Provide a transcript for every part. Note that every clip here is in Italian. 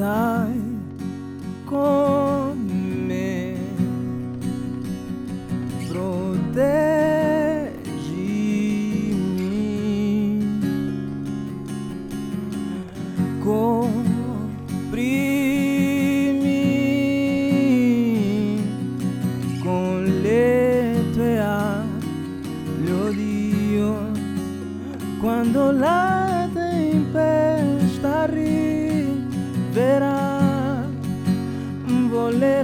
stai con me. Proteggimi. Coprimi con le tue ali, oh Dio, quando la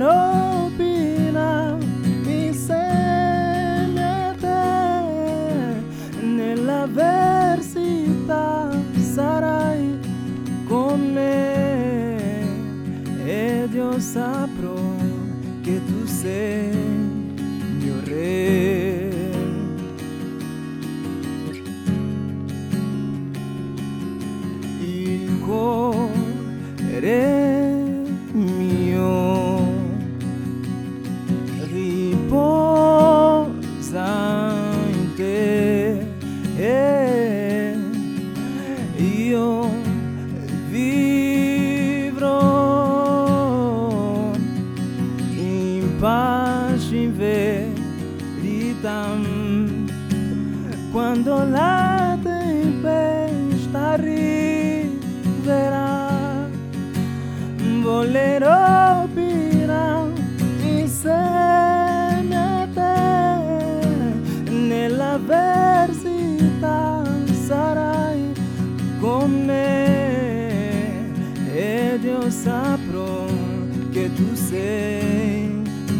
volerò piena insieme a te, nell'avversità sarai con me ed io saprò che tu sei mio re. Il io vivrò in pace in quando la tempesta arriverà volerò comer e eh, Deus sabrá que tu sei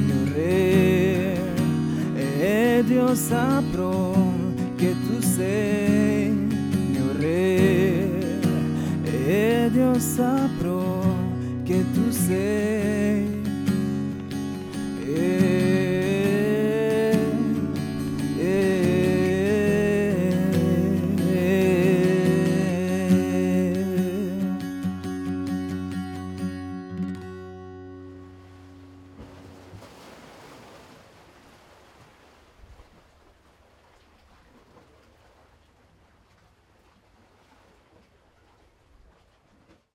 meu rei e eh, Deus sabrá que tu sei meu rei e eh, Deus sabrá que tu sei